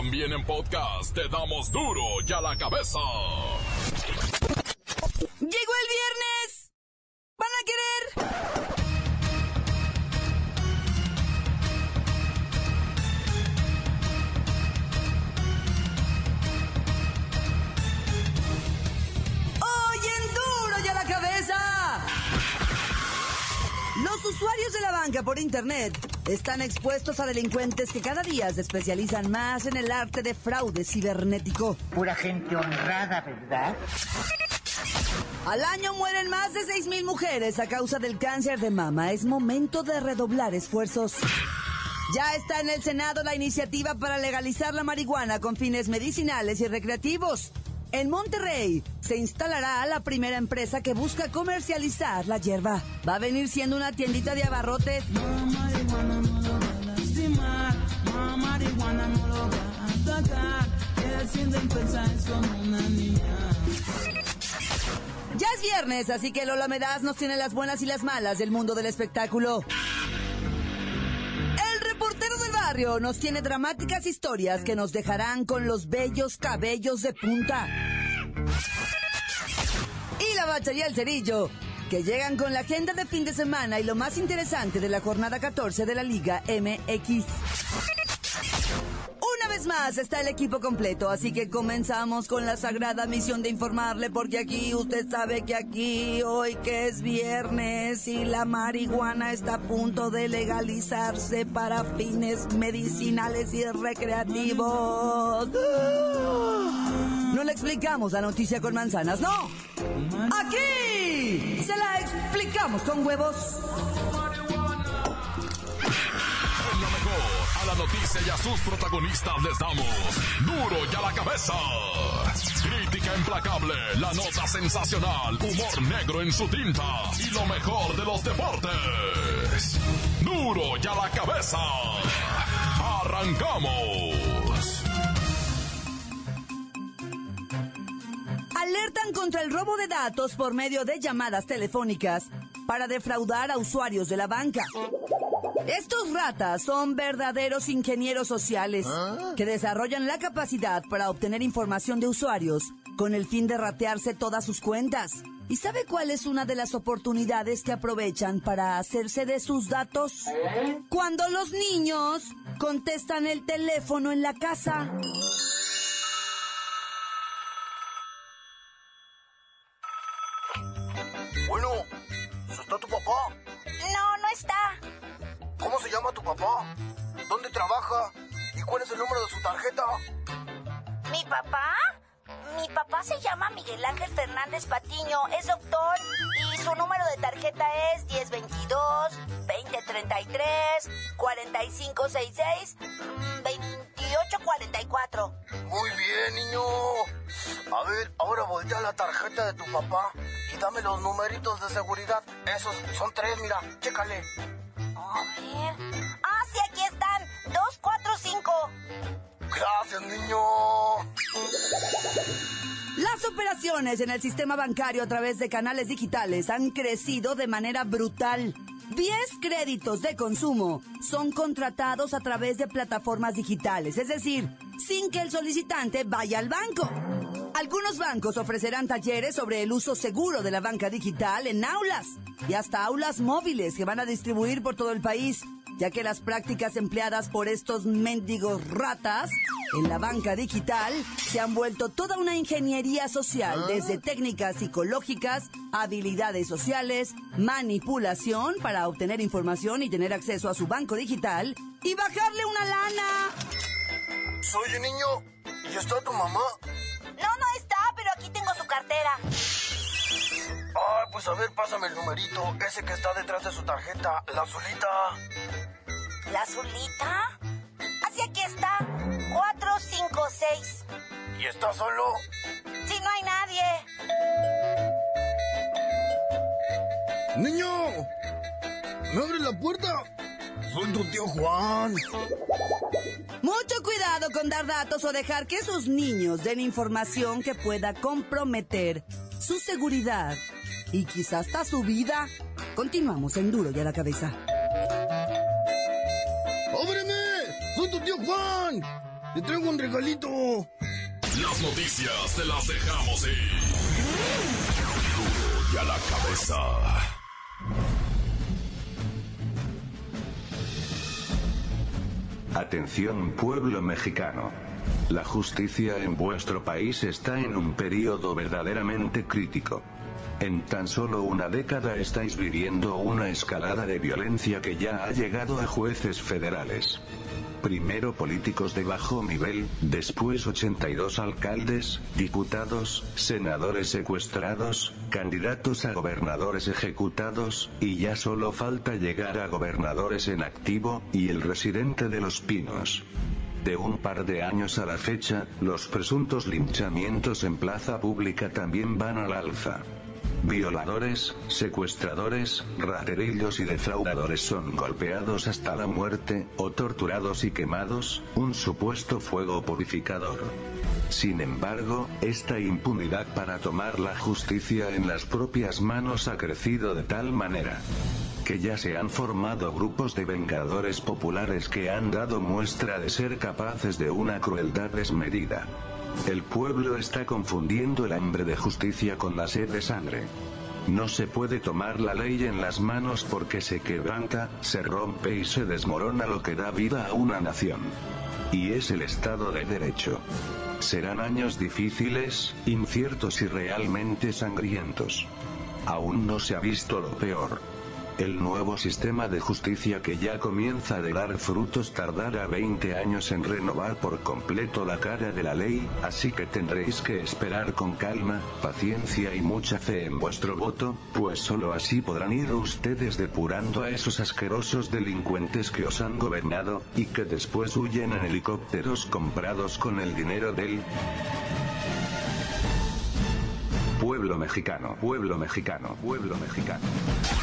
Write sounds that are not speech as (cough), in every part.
También en podcast te damos duro y a la cabeza. Llegó el viernes. Usuarios de la banca por internet están expuestos a delincuentes que cada día se especializan más en el arte de fraude cibernético. Pura gente honrada, ¿verdad? Al año mueren más de 6.000 mujeres a causa del cáncer de mama. Es momento de redoblar esfuerzos. Ya está en el Senado la iniciativa para legalizar la marihuana con fines medicinales y recreativos. En Monterrey se instalará la primera empresa que busca comercializar la hierba. Va a venir siendo una tiendita de abarrotes. Ya es viernes, así que Lola Medaz nos tiene las buenas y las malas del mundo del espectáculo. El reportero del barrio nos tiene dramáticas historias que nos dejarán con los bellos cabellos de punta. Bacha y el cerillo, que llegan con la agenda de fin de semana y lo más interesante de la jornada 14 de la Liga MX. Una vez más está el equipo completo, así que comenzamos con la sagrada misión de informarle, porque aquí usted sabe que aquí, hoy que es viernes y la marihuana está a punto de legalizarse para fines medicinales y recreativos. No le explicamos la noticia con manzanas, no. Aquí se la explicamos con huevos. La mejor, a la noticia y a sus protagonistas les damos duro y a la cabeza. Crítica implacable, la nota sensacional, humor negro en su tinta y lo mejor de los deportes. Duro y a la cabeza. Arrancamos. Alertan contra el robo de datos por medio de llamadas telefónicas para defraudar a usuarios de la banca. Estos ratas son verdaderos ingenieros sociales que desarrollan la capacidad para obtener información de usuarios con el fin de ratearse todas sus cuentas. ¿Y sabe cuál es una de las oportunidades que aprovechan para hacerse de sus datos? Cuando los niños contestan el teléfono en la casa. Bueno, ¿está tu papá? No, no está. ¿Cómo se llama tu papá? ¿Dónde trabaja? ¿Y cuál es el número de su tarjeta? ¿Mi papá? Mi papá se llama Miguel Ángel Fernández Patiño, es doctor y su número de tarjeta es 1022 2033 4566 mm, 2844. Muy bien, niño. A ver, ahora voltea la tarjeta de tu papá dame los numeritos de seguridad. Esos son tres, mira, chécale. A ver. Ah, sí, aquí están. 245. Gracias, niño. Las operaciones en el sistema bancario a través de canales digitales han crecido de manera brutal. 10 créditos de consumo son contratados a través de plataformas digitales, es decir, sin que el solicitante vaya al banco. Algunos bancos ofrecerán talleres sobre el uso seguro de la banca digital en aulas y hasta aulas móviles que van a distribuir por todo el país, ya que las prácticas empleadas por estos mendigos ratas en la banca digital se han vuelto toda una ingeniería social, desde técnicas psicológicas, habilidades sociales, manipulación para obtener información y tener acceso a su banco digital y bajarle una lana. Soy un niño. ¿Y está tu mamá? A ver, pásame el numerito. Ese que está detrás de su tarjeta, la azulita. ¿La azulita? Así aquí está. 456. ¿Y está solo? Si no hay nadie. ¡Niño! ¿Me abres la puerta? Soy tu tío Juan. Mucho cuidado con dar datos o dejar que sus niños den información que pueda comprometer su seguridad y quizás hasta su vida. Continuamos en Duro y a la cabeza. ¡Ábreme! ¡Soy tu tío Juan! Le traigo un regalito. Las noticias te las dejamos ir. Duro y a la cabeza. Atención pueblo mexicano. La justicia en vuestro país está en un periodo verdaderamente crítico. En tan solo una década estáis viviendo una escalada de violencia que ya ha llegado a jueces federales. Primero políticos de bajo nivel, después 82 alcaldes, diputados, senadores secuestrados, candidatos a gobernadores ejecutados, y ya solo falta llegar a gobernadores en activo, y el residente de Los Pinos. De un par de años a la fecha, los presuntos linchamientos en plaza pública también van al alza. Violadores, secuestradores, raterillos y defraudadores son golpeados hasta la muerte, o torturados y quemados, un supuesto fuego purificador. Sin embargo, esta impunidad para tomar la justicia en las propias manos ha crecido de tal manera que ya se han formado grupos de vengadores populares que han dado muestra de ser capaces de una crueldad desmedida. El pueblo está confundiendo el hambre de justicia con la sed de sangre. No se puede tomar la ley en las manos porque se quebranta, se rompe y se desmorona lo que da vida a una nación. Y es el Estado de Derecho. Serán años difíciles, inciertos y realmente sangrientos. Aún no se ha visto lo peor. El nuevo sistema de justicia que ya comienza a dar frutos tardará 20 años en renovar por completo la cara de la ley, así que tendréis que esperar con calma, paciencia y mucha fe en vuestro voto, pues solo así podrán ir ustedes depurando a esos asquerosos delincuentes que os han gobernado, y que después huyen en helicópteros comprados con el dinero del pueblo mexicano, pueblo mexicano, pueblo mexicano.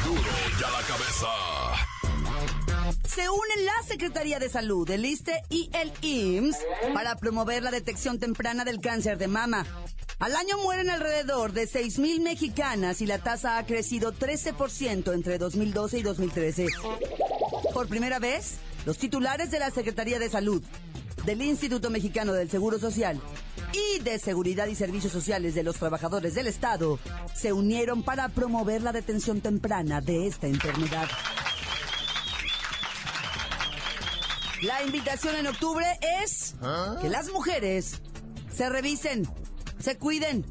La cabeza. Se unen la Secretaría de Salud, el ISTE y el IMSS para promover la detección temprana del cáncer de mama. Al año mueren alrededor de 6.000 mexicanas y la tasa ha crecido 13% entre 2012 y 2013. Por primera vez, los titulares de la Secretaría de Salud, del Instituto Mexicano del Seguro Social y de Seguridad y Servicios Sociales de los Trabajadores del Estado se unieron para promover la detención temprana de esta enfermedad. La invitación en octubre es que las mujeres se revisen, se cuiden,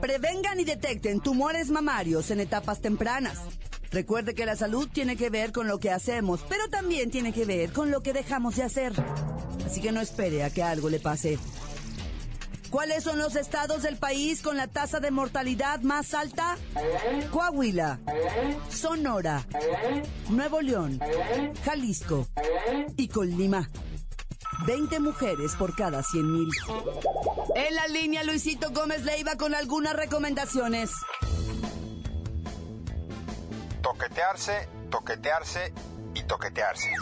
prevengan y detecten tumores mamarios en etapas tempranas. Recuerde que la salud tiene que ver con lo que hacemos, pero también tiene que ver con lo que dejamos de hacer. Así que no espere a que algo le pase. ¿Cuáles son los estados del país con la tasa de mortalidad más alta? Coahuila, Sonora, Nuevo León, Jalisco y Colima. 20 mujeres por cada 100 mil. En la línea Luisito Gómez Leiva con algunas recomendaciones. Toquetearse, toquetearse y toquetearse.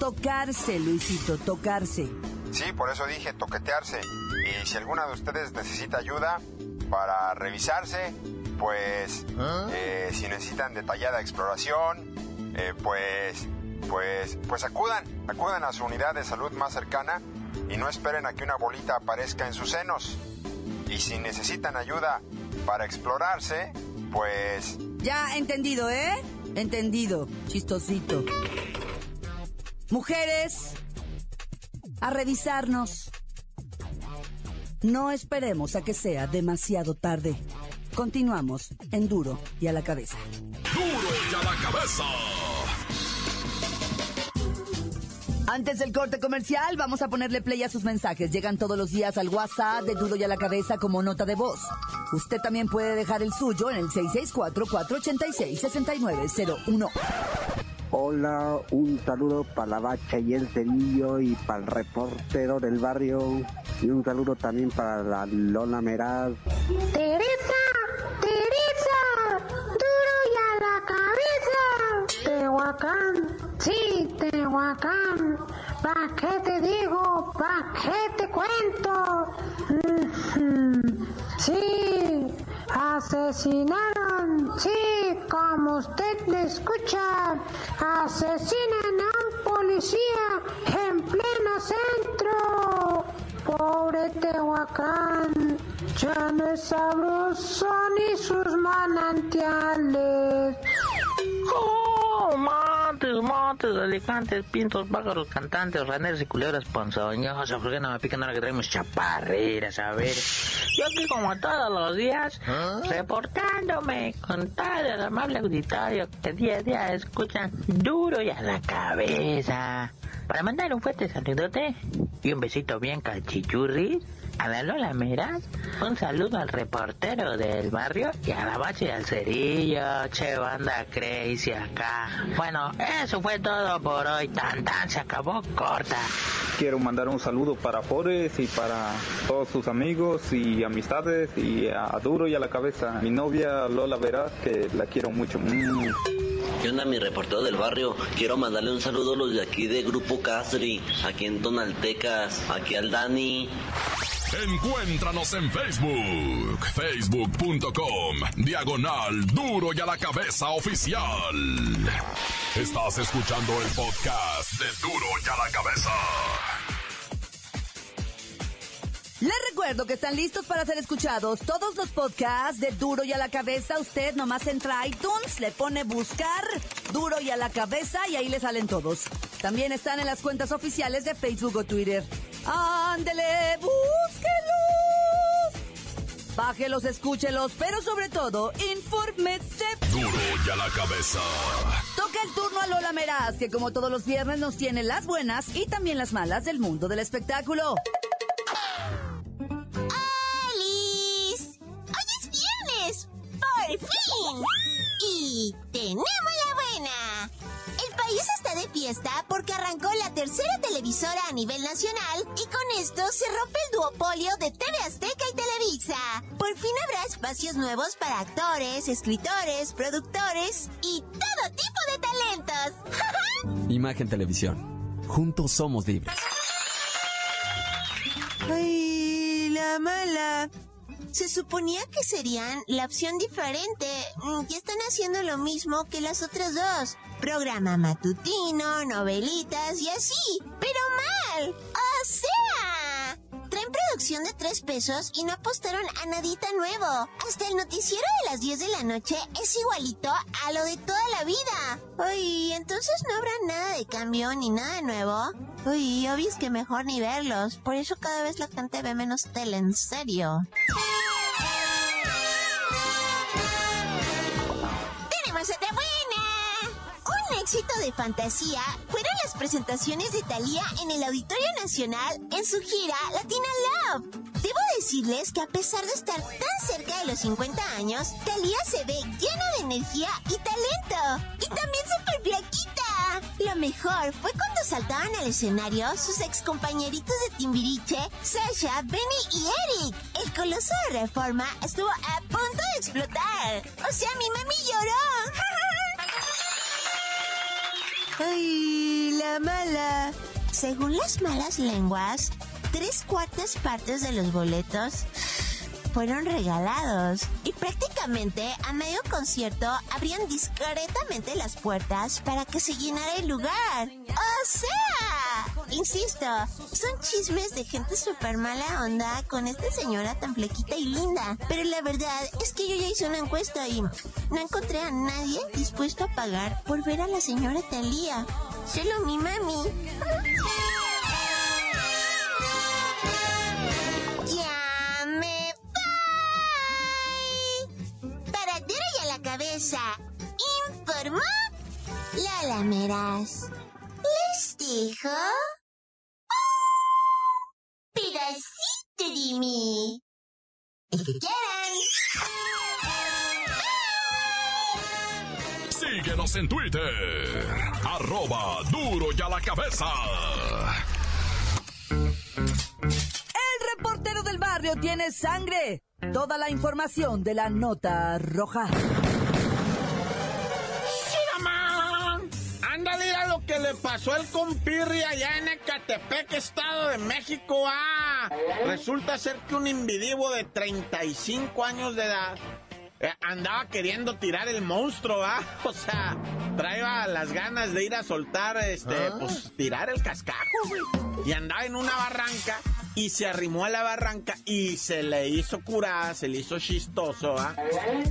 Tocarse, Luisito, tocarse. Sí, por eso dije toquetearse. Y si alguna de ustedes necesita ayuda para revisarse, pues eh, si necesitan detallada exploración, eh, pues, pues, pues acudan, acudan a su unidad de salud más cercana y no esperen a que una bolita aparezca en sus senos. Y si necesitan ayuda para explorarse, pues... Ya, entendido, ¿eh? Entendido, chistosito. Mujeres, a revisarnos. No esperemos a que sea demasiado tarde. Continuamos en Duro y a la cabeza. Duro y a la cabeza. Antes del corte comercial, vamos a ponerle play a sus mensajes. Llegan todos los días al WhatsApp de Duro y a la cabeza como nota de voz. Usted también puede dejar el suyo en el 664-486-6901. Hola, un saludo para la bacha y el cerillo y para el reportero del barrio. Y un saludo también para la Lola Meraz. Teresa, Teresa, Tehuacán, sí, Tehuacán. ¿Pa' qué te digo? ¿Pa' qué te cuento? Sí, asesinaron, sí, como usted le escucha, asesinan a un policía en pleno centro. Tehuacán ya no es sabroso ni sus manantiales. ¡Oh, montes, montes, alicantes, pintos, pájaros, cantantes, raneros y culebras ponzoñosas! ¿Por qué no me pican ahora que traemos chaparreras? A ver, yo aquí como todos los días, reportándome con todo el amable auditorio que día a día escuchan duro y a la cabeza. Para mandar un fuerte saludote y un besito bien cachichurris a la Lola Meras, un saludo al reportero del barrio y a la base del cerillo, che banda crazy acá. Bueno, eso fue todo por hoy, tan tan, se acabó corta. Quiero mandar un saludo para Forest y para todos sus amigos y amistades y a Duro y a la cabeza. Mi novia Lola Veraz, que la quiero mucho. Mm. ¿Qué onda, mi reportero del barrio? Quiero mandarle un saludo a los de aquí de Grupo Castri, aquí en Tonaltecas, aquí al Dani. Encuéntranos en Facebook, facebook.com, diagonal duro y a la cabeza oficial. Estás escuchando el podcast de duro y a la cabeza. Les recuerdo que están listos para ser escuchados todos los podcasts de Duro y a la Cabeza. Usted nomás entra a iTunes, le pone buscar Duro y a la Cabeza y ahí le salen todos. También están en las cuentas oficiales de Facebook o Twitter. Ándele, búsquelos. Bájelos, escúchelos, pero sobre todo, infórmese. Duro y a la cabeza. Toca el turno a Lola Meraz, que como todos los viernes nos tiene las buenas y también las malas del mundo del espectáculo. ¡Alice! ¡Hoy es viernes! ¡Por fin! Y tenemos la buena. El país está de fiesta porque arrancó la tercera televisora a nivel nacional y con esto se rompe el duopolio de TV Azteca y Televisa. Fin habrá espacios nuevos para actores, escritores, productores y todo tipo de talentos. (laughs) Imagen Televisión. Juntos somos libres. Ay, la mala. Se suponía que serían la opción diferente mm, y están haciendo lo mismo que las otras dos. Programa matutino, novelitas y así. Pero mal. O sea, de tres pesos y no apostaron a nadita nuevo. Hasta el noticiero de las 10 de la noche es igualito a lo de toda la vida. Ay, entonces no habrá nada de cambio ni nada nuevo. Uy, obvio es que mejor ni verlos. Por eso cada vez la gente ve menos tele, en serio. Éxito de fantasía fueron las presentaciones de Thalía en el Auditorio Nacional en su gira Latina Love. Debo decirles que a pesar de estar tan cerca de los 50 años, Thalía se ve llena de energía y talento. Y también súper flaquita. Lo mejor fue cuando saltaban al escenario sus excompañeritos de Timbiriche, Sasha, Benny y Eric. El coloso de reforma estuvo a punto de explotar. O sea, mi mami lloró. (laughs) ¡Ay, la mala! Según las malas lenguas, tres cuartas partes de los boletos fueron regalados. Y prácticamente a medio concierto abrían discretamente las puertas para que se llenara el lugar. ¡O sea! Insisto, son chismes de gente súper mala onda con esta señora tan flequita y linda. Pero la verdad es que yo ya hice una encuesta y no encontré a nadie dispuesto a pagar por ver a la señora Talía. Solo mi mami. (laughs) informó Lola Meras. Les dijo un pedacito de mí. El que quieran. Síguenos en Twitter. Arroba duro y a la cabeza. El reportero del barrio tiene sangre. Toda la información de la nota roja. Que le pasó al compirri allá en Ecatepec, Estado de México. Ah, resulta ser que un individuo de 35 años de edad eh, andaba queriendo tirar el monstruo, ¿ah? (laughs) O sea, traía las ganas de ir a soltar, este, pues, tirar el cascajo, güey. Y andaba en una barranca y se arrimó a la barranca y se le hizo curada, se le hizo chistoso, ¿ah?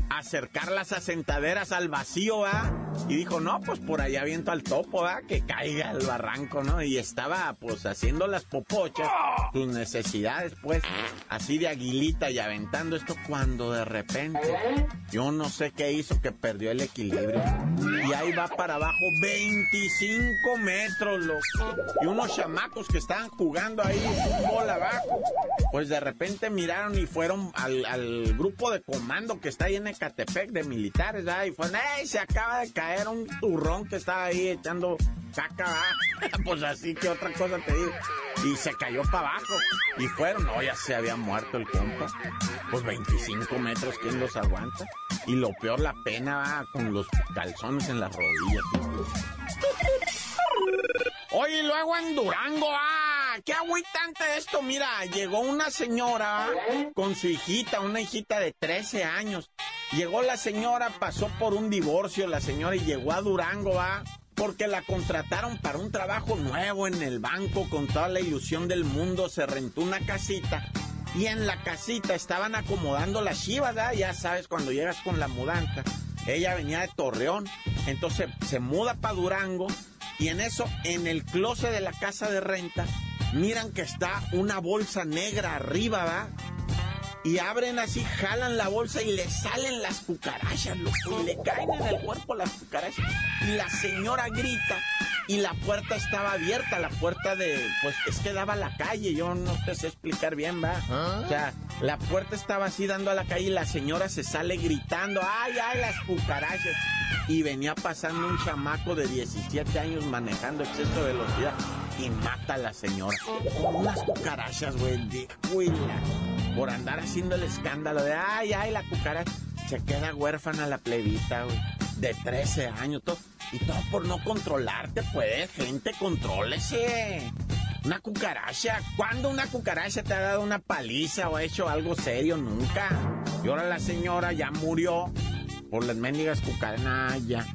Acercar las asentaderas al vacío, ¿ah? Y dijo, no, pues por allá viento al topo, ¿ah? Que caiga el barranco, ¿no? Y estaba, pues, haciendo las popochas, sus necesidades, pues, así de aguilita y aventando esto cuando de repente, yo no sé qué hizo que perdió el equilibrio. Y ahí va para abajo 25 metros, loco. Y unos chamacos que estaban jugando ahí fútbol abajo. Pues de repente miraron y fueron al, al grupo de comando que está ahí en Ecatepec de militares, ¿verdad? Y fueron, ¡ey! Se acaba de caer un turrón que estaba ahí echando caca, ¿verdad? (laughs) Pues así que otra cosa te digo. Y se cayó para abajo. Y fueron, no, ya se había muerto el compa. Pues 25 metros, ¿quién los aguanta? Y lo peor, la pena va con los calzones en las rodillas. (laughs) Oye, luego en Durango, ah, qué agüitante esto. Mira, llegó una señora con su hijita, una hijita de 13 años. Llegó la señora, pasó por un divorcio la señora y llegó a Durango, ah, porque la contrataron para un trabajo nuevo en el banco con toda la ilusión del mundo. Se rentó una casita y en la casita estaban acomodando las chivas, ya sabes, cuando llegas con la mudanza. Ella venía de Torreón, entonces se muda para Durango y en eso, en el closet de la casa de renta, miran que está una bolsa negra arriba, ¿va? Y abren así, jalan la bolsa y le salen las cucarachas, loco, y le caen en el cuerpo las cucarachas. Y la señora grita y la puerta estaba abierta, la puerta de, pues es que daba a la calle, yo no te sé explicar bien, va. O sea, la puerta estaba así dando a la calle y la señora se sale gritando, ay, ay, las cucarachas. Y venía pasando un chamaco de 17 años manejando exceso de velocidad y mata a la señora. Con unas cucarachas, güey, de. Por andar haciendo el escándalo de, ay, ay, la cucaracha. Se queda huérfana la plebita, güey. De 13 años, todo. Y todo por no controlarte, pues, gente, contrólese. Una cucaracha. ¿Cuándo una cucaracha te ha dado una paliza o ha hecho algo serio? Nunca. Y ahora la señora ya murió por las mendigas cucarachas.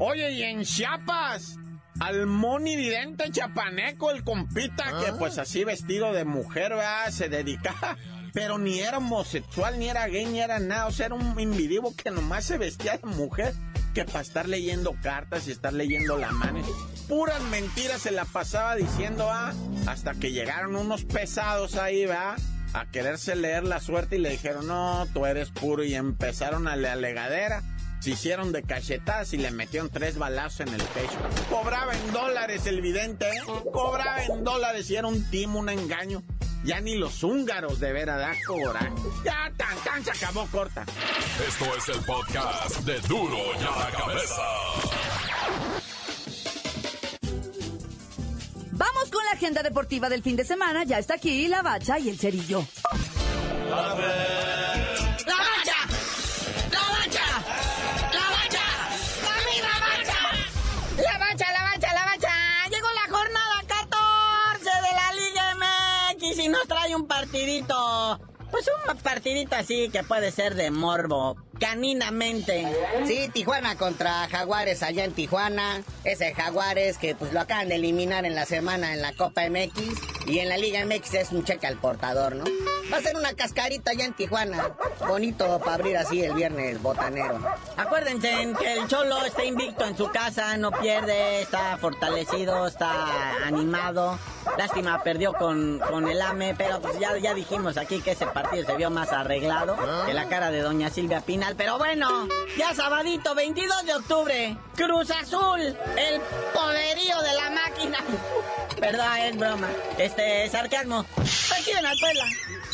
Oye, y en Chiapas, al monividente chapaneco, el compita, que pues así vestido de mujer, ¿verdad? Se dedicaba (laughs) pero ni era homosexual, ni era gay, ni era nada. O sea, era un individuo que nomás se vestía de mujer que para estar leyendo cartas y estar leyendo la mano. Puras mentiras se la pasaba diciendo, ah, hasta que llegaron unos pesados ahí, ¿va? A quererse leer la suerte y le dijeron, no, tú eres puro. Y empezaron a la legadera. Se hicieron de cachetadas y le metieron tres balazos en el pecho. Cobraba en dólares el vidente, ¿eh? Cobraba en dólares y era un timo, un engaño. Ya ni los húngaros de veras da coraje. Ya tan tan se acabó corta. Esto es el podcast de Duro y a la cabeza. Vamos con la agenda deportiva del fin de semana. Ya está aquí la bacha y el cerillo. ¡La bacha! Pues un partidito así que puede ser de morbo, caninamente. Sí, Tijuana contra Jaguares allá en Tijuana. Ese Jaguares que pues lo acaban de eliminar en la semana en la Copa MX. Y en la Liga MX es un cheque al portador, ¿no? Va a ser una cascarita allá en Tijuana. Bonito para abrir así el viernes botanero. Acuérdense que el Cholo está invicto en su casa, no pierde, está fortalecido, está animado. Lástima, perdió con, con el AME, pero pues ya, ya dijimos aquí que ese partido se vio más arreglado que la cara de doña Silvia Pero bueno, ya sabadito, 22 de octubre, Cruz Azul, el poderío de la máquina. (laughs) Perdón, es broma. Este, sarcasmo. Reciben al Puebla.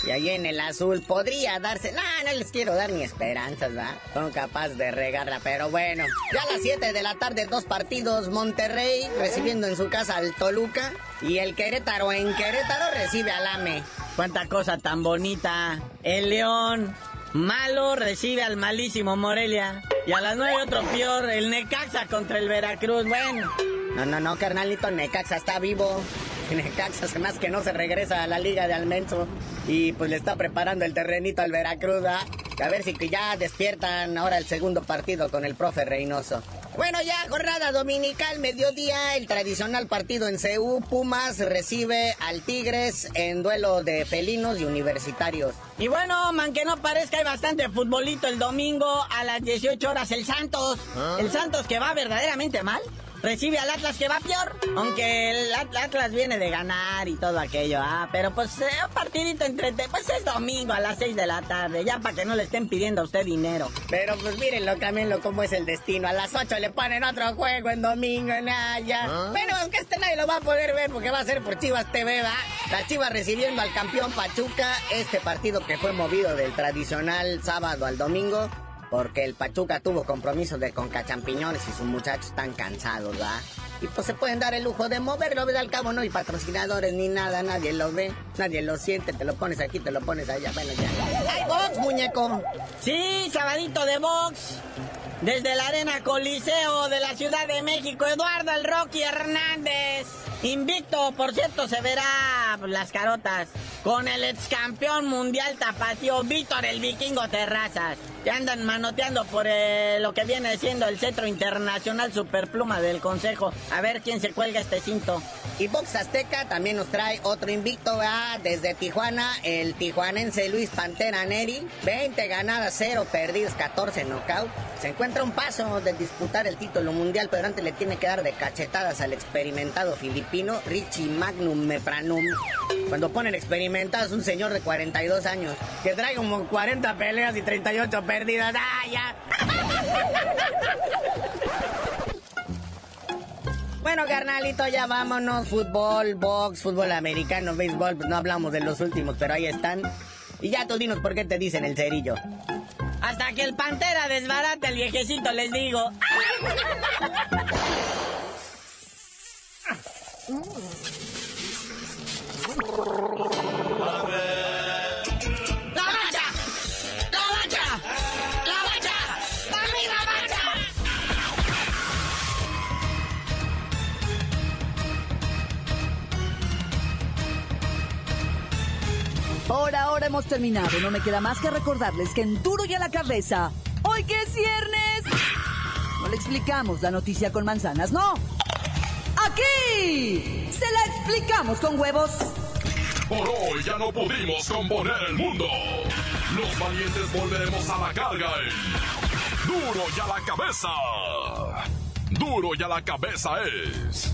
Y ahí en el azul podría darse. No, no les quiero dar ni esperanzas, ¿verdad? Son capaces de regarla, pero bueno. Ya a las 7 de la tarde, dos partidos. Monterrey recibiendo en su casa al Toluca. Y el Querétaro en Querétaro recibe al AME. Cuánta cosa tan bonita. El León. Malo recibe al malísimo Morelia. Y a las 9 otro peor, el Necaxa contra el Veracruz. Bueno. No, no, no, carnalito, Necaxa está vivo. (laughs) Necaxa más que no se regresa a la liga de Almenso. Y pues le está preparando el terrenito al Veracruz. A ver si que ya despiertan ahora el segundo partido con el profe Reynoso. Bueno, ya jornada dominical, mediodía, el tradicional partido en CU, Pumas recibe al Tigres en duelo de felinos y universitarios. Y bueno, man, que no parezca, hay bastante futbolito el domingo a las 18 horas. El Santos, el Santos que va verdaderamente mal recibe al Atlas que va peor. Aunque el Atlas viene de ganar y todo aquello, ah, pero pues eh, un partidito entre... Pues es domingo a las 6 de la tarde, ya para que no le estén pidiendo a usted dinero. Pero pues mírenlo, lo cómo es el destino. A las 8 le ponen otro juego en domingo, nada, ya. ¿Ah? Bueno, aunque este nadie lo va a poder ver porque va a ser por Chivas TV, va. La Chivas recibiendo al campeón Pachuca, este partido que fue movido del tradicional sábado al domingo porque el Pachuca tuvo compromisos de Conca Champiñones y sus muchachos están cansados, ¿va? Y pues se pueden dar el lujo de moverlo, ¿verdad? Al cabo no hay patrocinadores ni nada, nadie lo ve, nadie lo siente, te lo pones aquí, te lo pones allá, bueno ya. ¡Hay box, muñeco! Sí, sabadito de box. Desde la Arena Coliseo de la Ciudad de México, Eduardo el Rocky Hernández. Invicto, por cierto, se verá las carotas con el ex campeón mundial tapatío Víctor el Vikingo Terrazas que andan manoteando por eh, lo que viene siendo el Centro Internacional Superpluma del Consejo. A ver quién se cuelga este cinto. Y Box Azteca también nos trae otro invicto desde Tijuana, el tijuanense Luis Pantera Neri. 20 ganadas, 0 perdidas, 14 knockout. Se encuentra un paso de disputar el título mundial, pero antes le tiene que dar de cachetadas al experimentado filipino Richie Magnum Mepranum. Cuando ponen experimentados un señor de 42 años que trae como 40 peleas y 38 peleas perdidas. ¡Ah! Bueno, carnalito, ya vámonos. Fútbol, box, fútbol americano, béisbol. No hablamos de los últimos, pero ahí están. Y ya tú dinos por qué te dicen el cerillo. Hasta que el pantera desbarate el viejecito, les digo. (laughs) Por ahora hemos terminado. No me queda más que recordarles que en duro y a la cabeza, hoy que es viernes, no le explicamos la noticia con manzanas, no. Aquí se la explicamos con huevos. Por hoy ya no pudimos componer el mundo. Los valientes volveremos a la carga. Duro y a la cabeza. Duro y a la cabeza es.